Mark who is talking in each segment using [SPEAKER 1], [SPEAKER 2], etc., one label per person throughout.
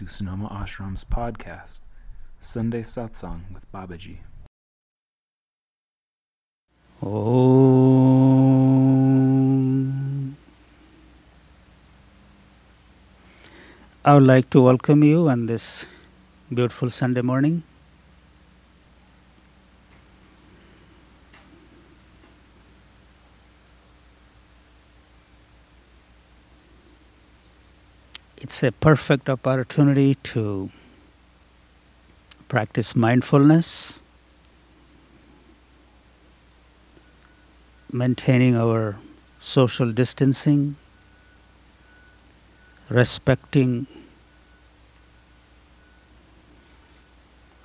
[SPEAKER 1] To Sonoma Ashram's podcast, Sunday Satsang with Babaji.
[SPEAKER 2] Om. I would like to welcome you on this beautiful Sunday morning. It's a perfect opportunity to practice mindfulness, maintaining our social distancing, respecting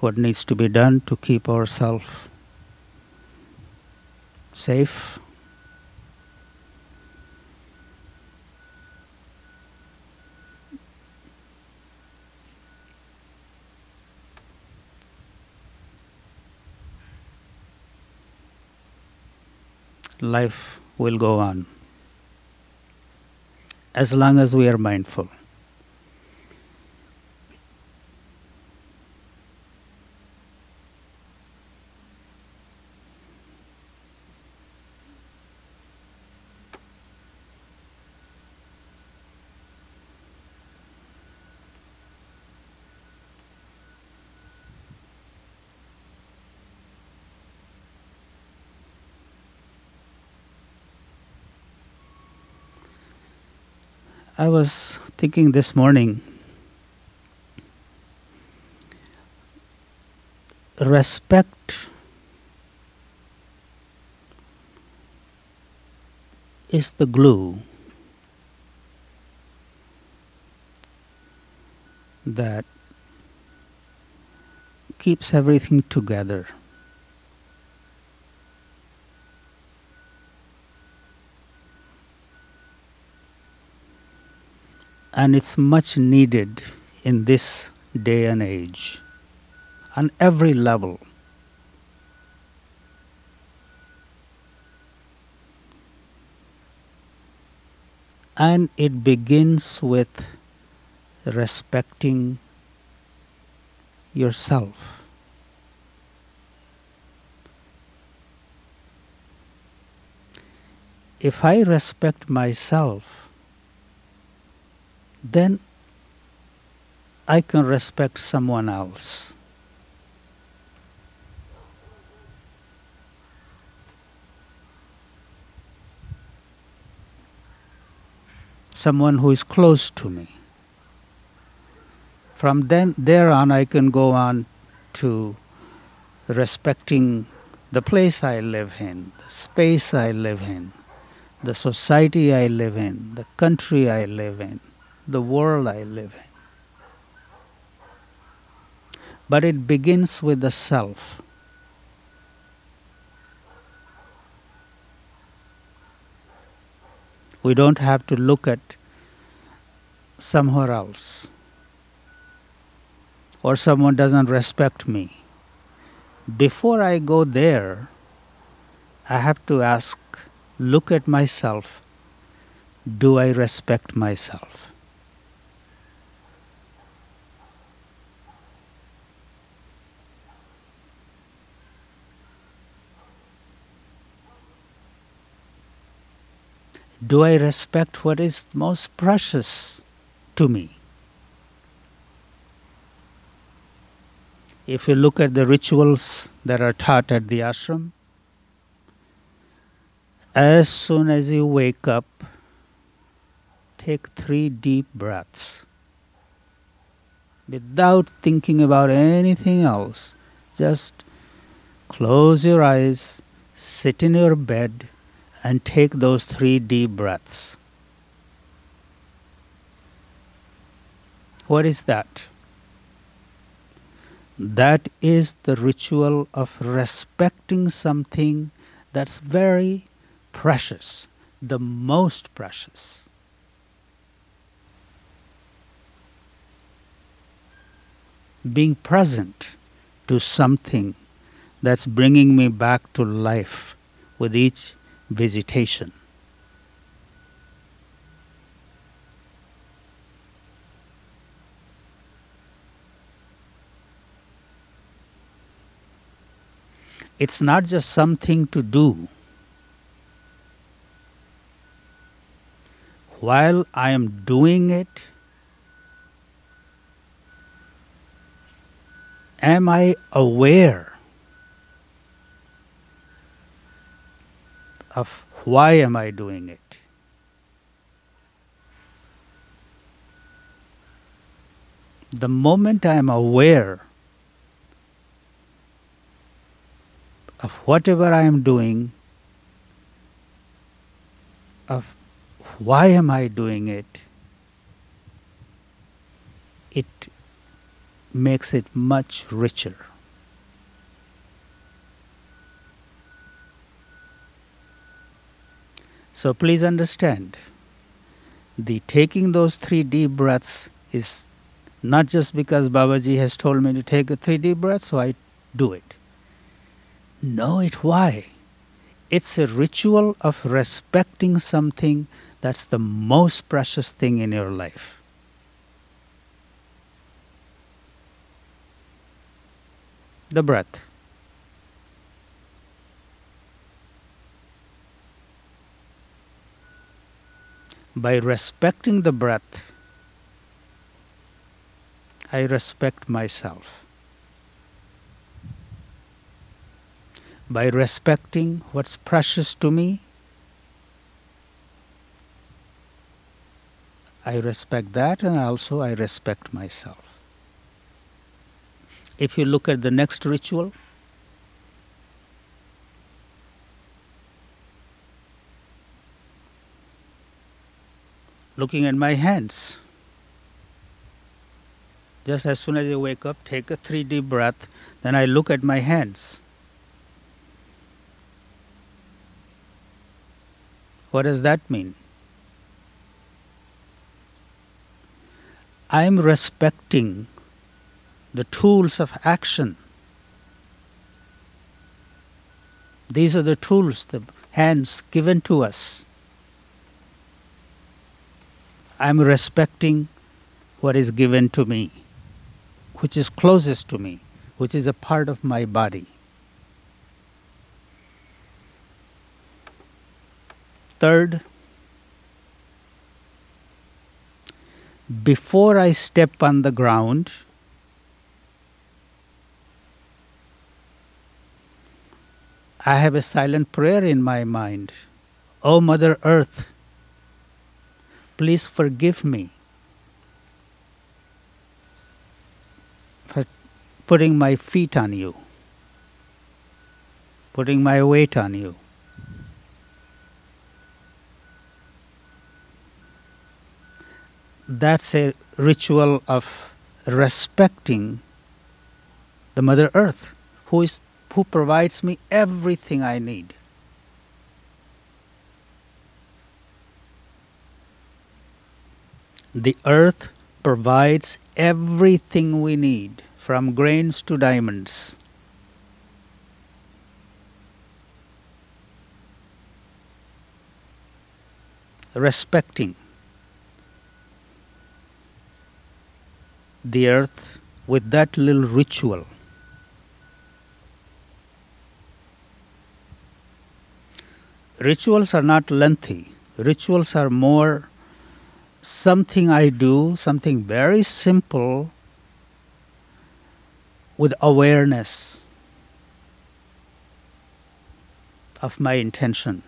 [SPEAKER 2] what needs to be done to keep ourselves safe. Life will go on as long as we are mindful. I was thinking this morning respect is the glue that keeps everything together. And it's much needed in this day and age on every level. And it begins with respecting yourself. If I respect myself, then I can respect someone else. Someone who is close to me. From then there on, I can go on to respecting the place I live in, the space I live in, the society I live in, the country I live in the world I live in. But it begins with the self. We don't have to look at somewhere else or someone doesn't respect me. Before I go there, I have to ask, look at myself. Do I respect myself? Do I respect what is most precious to me? If you look at the rituals that are taught at the ashram, as soon as you wake up, take three deep breaths without thinking about anything else. Just close your eyes, sit in your bed, and take those three deep breaths. What is that? That is the ritual of respecting something that's very precious, the most precious. Being present to something that's bringing me back to life with each visitation. It's not just something to do. While I am doing it, am I aware of why am I doing it? The moment I am aware of whatever I am doing, of why am I doing it, it makes it much richer. So please understand, the taking those three deep breaths is not just because Babaji has told me to take a three deep breaths, so I do it. Know it why. It's a ritual of respecting something that's the most precious thing in your life. The breath. By respecting the breath, I respect myself. By respecting what's precious to me, I respect that and also I respect myself. If you look at the next ritual, looking at my hands. Just as soon as I wake up, take a three deep breath, then I look at my hands. What does that mean? I am respecting the tools of action. These are the tools, the hands given to us. I'm respecting what is given to me, which is closest to me, which is a part of my body. Third, before I step on the ground, I have a silent prayer in my mind. O oh, Mother Earth, please forgive me for putting my feet on you, putting my weight on you. That's a ritual of respecting the Mother Earth, who is who provides me everything I need. The earth provides everything we need, from grains to diamonds. Respecting the earth with that little ritual. Rituals are not lengthy, rituals are more something I do, something very simple, with awareness of my intention.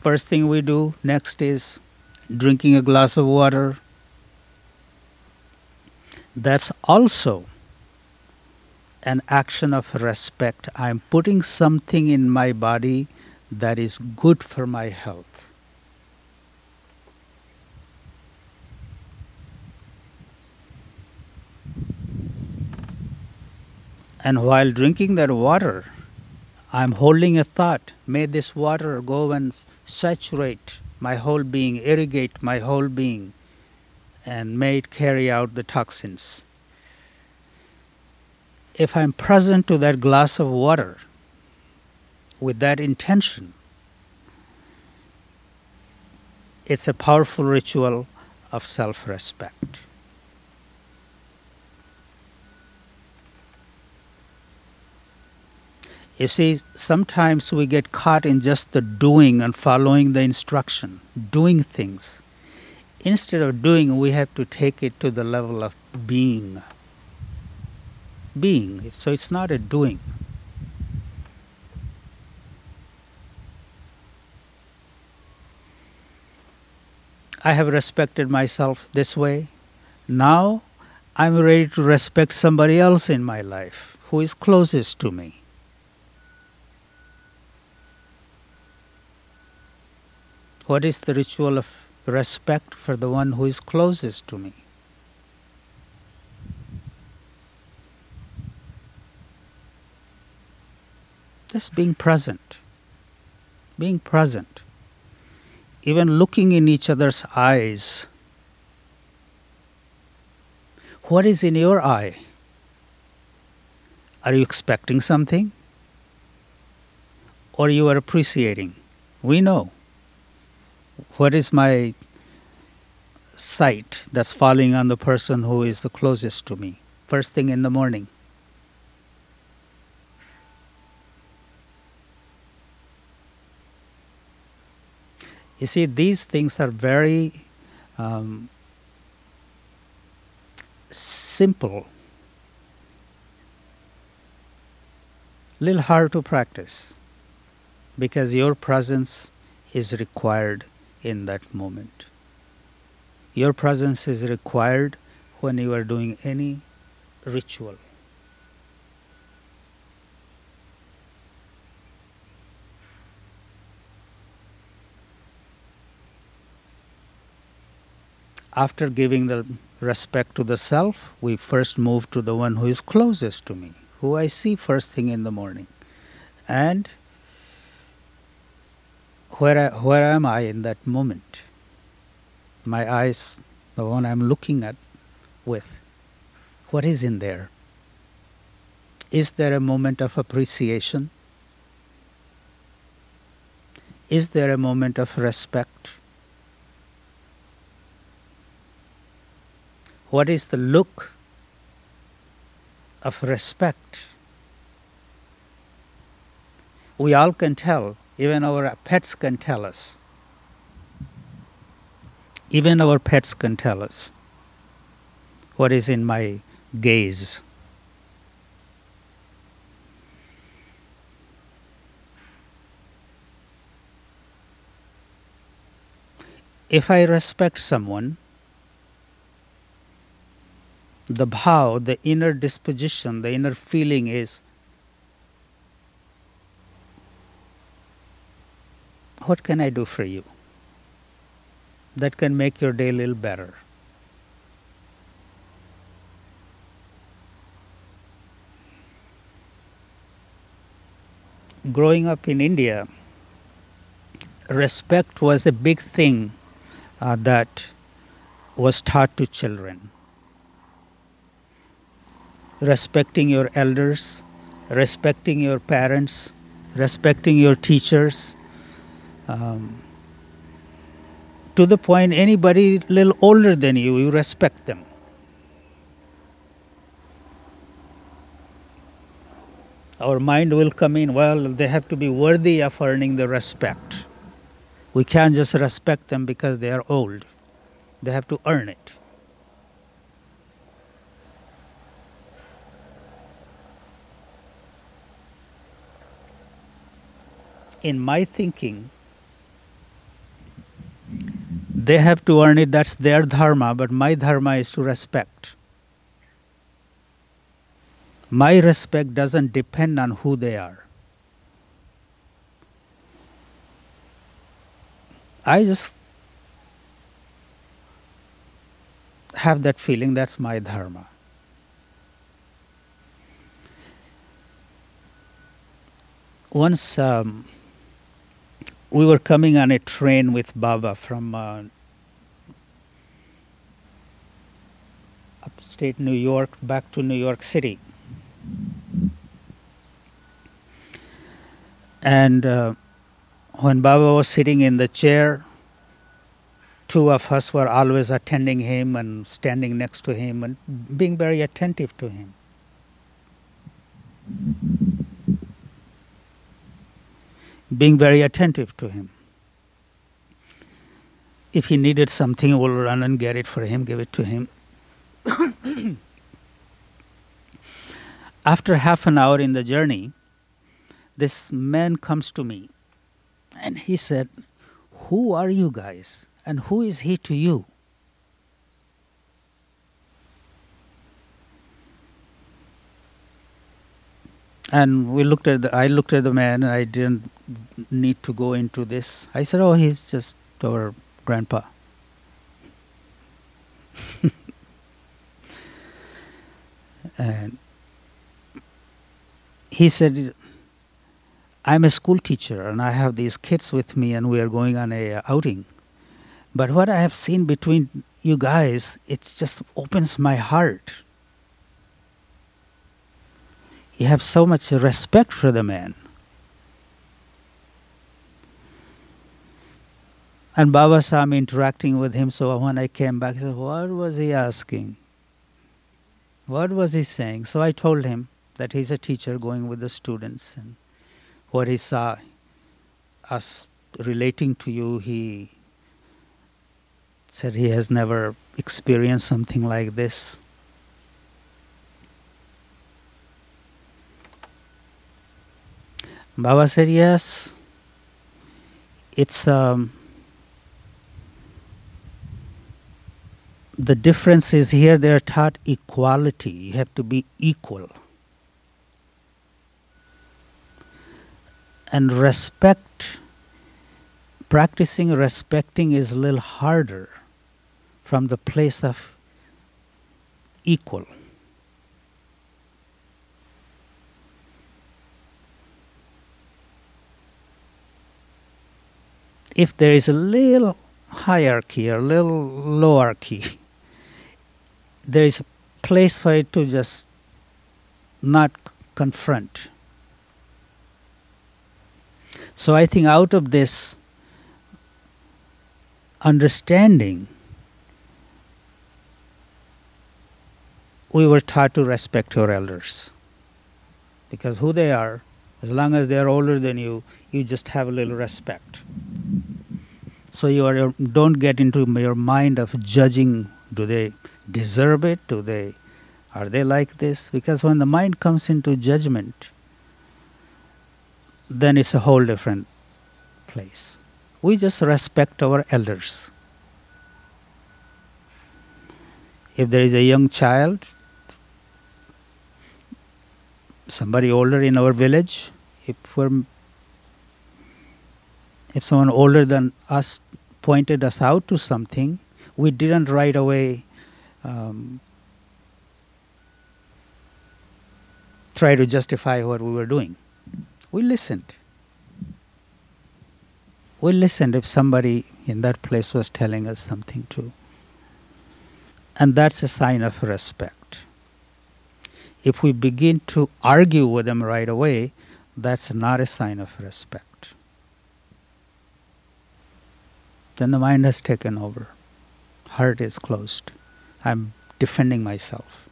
[SPEAKER 2] First thing we do next is drinking a glass of water, that's also an action of respect. I'm putting something in my body that is good for my health. And while drinking that water, I'm holding a thought. May this water go and saturate my whole being, irrigate my whole being and may it carry out the toxins. If I'm present to that glass of water with that intention, it's a powerful ritual of self respect. You see, sometimes we get caught in just the doing and following the instruction, doing things. Instead of doing, we have to take it to the level of being. Being. So it's not a doing. I have respected myself this way. Now I'm ready to respect somebody else in my life who is closest to me. What is the ritual of respect for the one who is closest to me? Just being present. Being present even looking in each other's eyes. What is in your eye? Are you expecting something? Or you are appreciating? We know. What is my sight that's falling on the person who is the closest to me? First thing in the morning. You see, these things are very um, simple, little hard to practice because your presence is required in that moment. Your presence is required when you are doing any ritual. after giving the respect to the self, we first move to the one who is closest to me, who I see first thing in the morning. And where, I, where am I in that moment? My eyes, the one I'm looking at with, what is in there? Is there a moment of appreciation? Is there a moment of respect? What is the look of respect? We all can tell, even our pets can tell us. Even our pets can tell us what is in my gaze. If I respect someone, the bhav, the inner disposition, the inner feeling is what can I do for you that can make your day a little better? Growing up in India, respect was a big thing uh, that was taught to children respecting your elders, respecting your parents, respecting your teachers. Um, to the point anybody little older than you, you respect them. Our mind will come in, well, they have to be worthy of earning the respect. We can't just respect them because they are old, they have to earn it. in my thinking, they have to earn it, that's their dharma, but my dharma is to respect. My respect doesn't depend on who they are. I just have that feeling that's my dharma. Once um, we were coming on a train with Baba from uh, upstate New York back to New York City. And uh, when Baba was sitting in the chair, two of us were always attending him and standing next to him and being very attentive to him. Being very attentive to him. If he needed something, we'll run and get it for him, give it to him. After half an hour in the journey, this man comes to me and he said, Who are you guys? And who is he to you? And we looked at the, I looked at the man and I didn't need to go into this. I said, Oh, he's just our grandpa. and he said, I'm a school teacher and I have these kids with me and we are going on a outing. But what I have seen between you guys, it just opens my heart. You have so much respect for the man. And Baba saw me interacting with him, so when I came back, he said, What was he asking? What was he saying? So I told him that he's a teacher going with the students and what he saw us relating to you, he said he has never experienced something like this. Baba said, Yes, it's um, the difference is here they're taught equality. You have to be equal. And respect, practicing respecting is a little harder from the place of equal. If there is a little hierarchy or a little lowerarchy, there is a place for it to just not confront. So I think out of this understanding, we were taught to respect your elders. Because who they are, as long as they are older than you, you just have a little respect. So you are, don't get into your mind of judging do they deserve it? Do they are they like this? Because when the mind comes into judgment, then it's a whole different place. We just respect our elders. If there is a young child, somebody older in our village, if we're if someone older than us pointed us out to something, we didn't right away um, try to justify what we were doing. We listened. We listened if somebody in that place was telling us something too. And that's a sign of respect. If we begin to argue with them right away, that's not a sign of respect. Then the mind has taken over, heart is closed. I'm defending myself.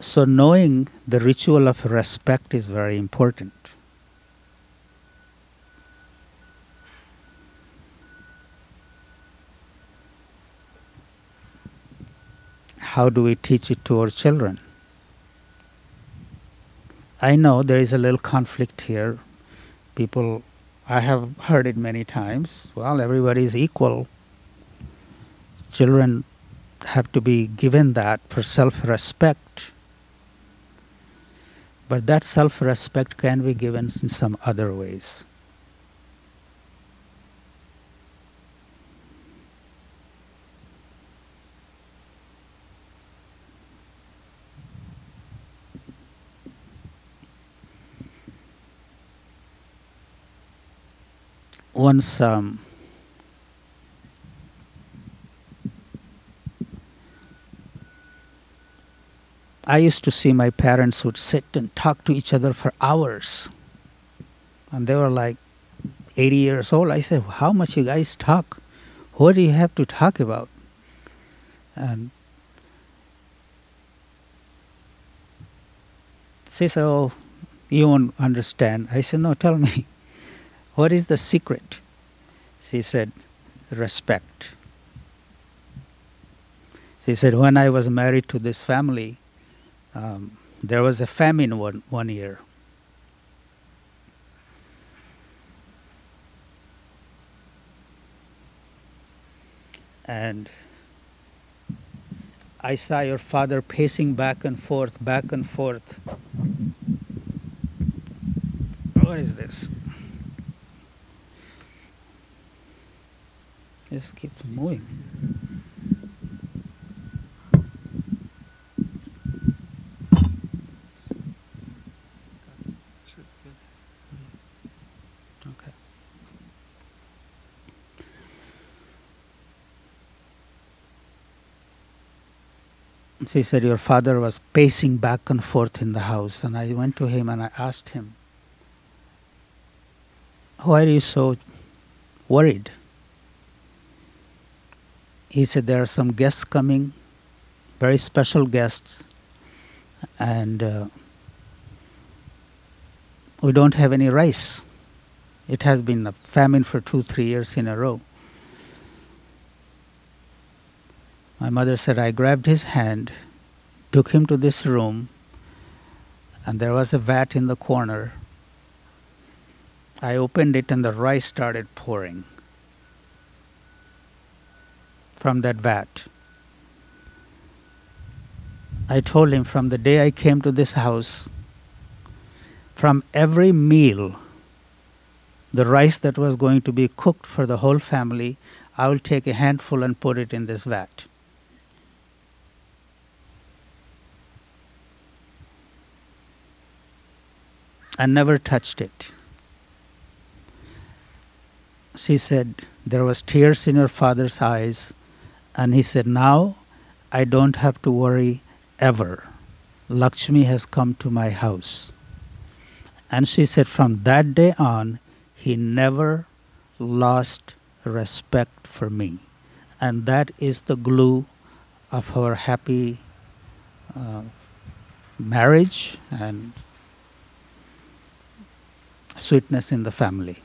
[SPEAKER 2] So, knowing the ritual of respect is very important. How do we teach it to our children? I know there is a little conflict here. People, I have heard it many times. Well, everybody is equal. Children have to be given that for self respect. But that self respect can be given in some other ways. Once um, I used to see my parents would sit and talk to each other for hours And they were like 80 years old. I said, How much you guys talk? What do you have to talk about? And she said, Oh, you won't understand. I said, No, tell me. What is the secret? She said, Respect. She said, When I was married to this family, um, there was a famine one, one year. And I saw your father pacing back and forth, back and forth. What is this? Just keeps moving. Okay. She said, Your father was pacing back and forth in the house. And I went to him and I asked him, Why are you so worried? He said, There are some guests coming, very special guests, and uh, we don't have any rice. It has been a famine for two, three years in a row. My mother said, I grabbed his hand, took him to this room, and there was a vat in the corner. I opened it, and the rice started pouring from that vat. I told him from the day I came to this house, from every meal, the rice that was going to be cooked for the whole family, I will take a handful and put it in this vat. I never touched it. She said there was tears in her father's eyes and he said now I don't have to worry ever. Lakshmi has come to my house. And she said from that day on he never lost respect for me. And that is the glue of our happy uh, marriage and sweetness in the family.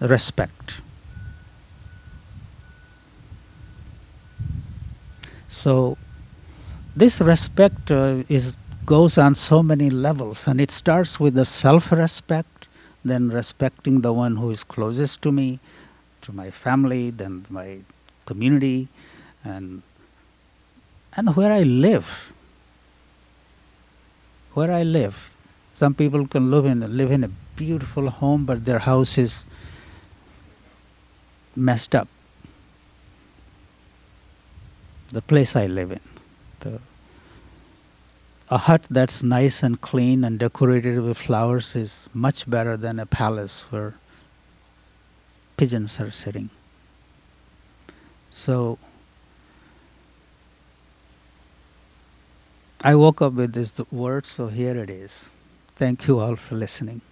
[SPEAKER 2] Respect. So, this respect uh, is goes on so many levels, and it starts with the self-respect, then respecting the one who is closest to me, to my family, then my community, and and where I live. Where I live, some people can live in live in a beautiful home, but their house is messed up. The place I live in, the, a hut that's nice and clean and decorated with flowers is much better than a palace where pigeons are sitting. So I woke up with this word, so here it is. Thank you all for listening.